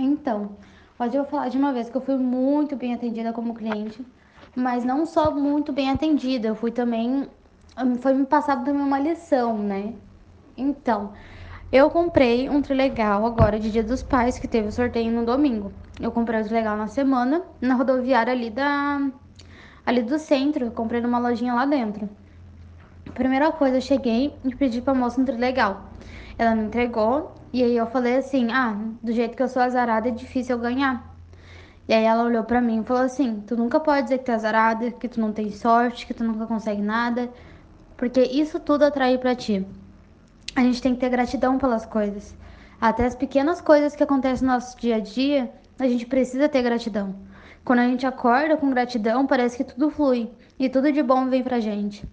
Então, hoje eu vou falar de uma vez que eu fui muito bem atendida como cliente, mas não só muito bem atendida, eu fui também. Foi me passado também uma lição, né? Então, eu comprei um trilegal agora de Dia dos Pais, que teve o sorteio no domingo. Eu comprei o trilegal na semana, na rodoviária ali da. ali do centro, eu comprei numa lojinha lá dentro. Primeira coisa, eu cheguei e pedi pra moça um trilegal. Ela me entregou e aí eu falei assim: ah, do jeito que eu sou azarada é difícil eu ganhar. E aí ela olhou para mim e falou assim: tu nunca pode dizer que tu é azarada, que tu não tem sorte, que tu nunca consegue nada, porque isso tudo atrai para ti. A gente tem que ter gratidão pelas coisas. Até as pequenas coisas que acontecem no nosso dia a dia, a gente precisa ter gratidão. Quando a gente acorda com gratidão, parece que tudo flui e tudo de bom vem pra gente.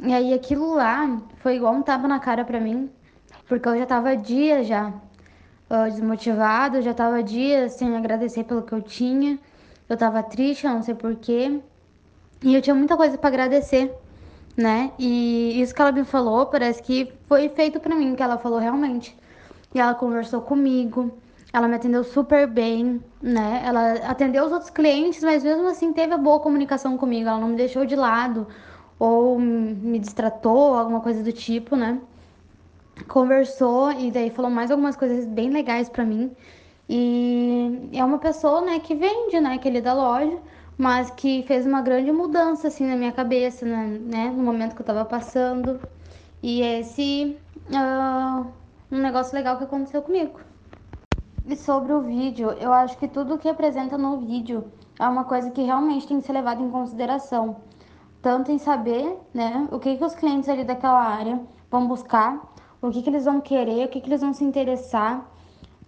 E aí aquilo lá foi igual um tapa na cara pra mim, porque eu já tava dias já uh, desmotivado, já tava dias sem agradecer pelo que eu tinha. Eu tava triste, eu não sei porquê. E eu tinha muita coisa para agradecer, né? E isso que ela me falou, parece que foi feito para mim, que ela falou realmente. E ela conversou comigo, ela me atendeu super bem, né? Ela atendeu os outros clientes, mas mesmo assim teve a boa comunicação comigo, ela não me deixou de lado ou me distratou, alguma coisa do tipo, né? conversou e daí falou mais algumas coisas bem legais para mim. E é uma pessoa, né, que vende, né, aquele da loja, mas que fez uma grande mudança assim na minha cabeça, né, né no momento que eu tava passando. E esse uh, um negócio legal que aconteceu comigo. E sobre o vídeo, eu acho que tudo que apresenta no vídeo é uma coisa que realmente tem que ser levada em consideração. Tanto em saber, né, o que, que os clientes ali daquela área vão buscar, o que, que eles vão querer, o que, que eles vão se interessar,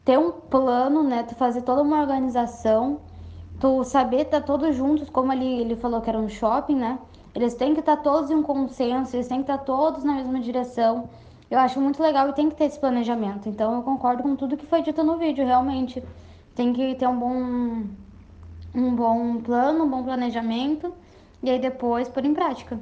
ter um plano, né? Tu fazer toda uma organização, tu saber estar tá todos juntos, como ali ele falou que era um shopping, né? Eles têm que estar tá todos em um consenso, eles têm que estar tá todos na mesma direção. Eu acho muito legal e tem que ter esse planejamento. Então eu concordo com tudo que foi dito no vídeo, realmente. Tem que ter um bom um bom plano, um bom planejamento e aí depois pôr em prática.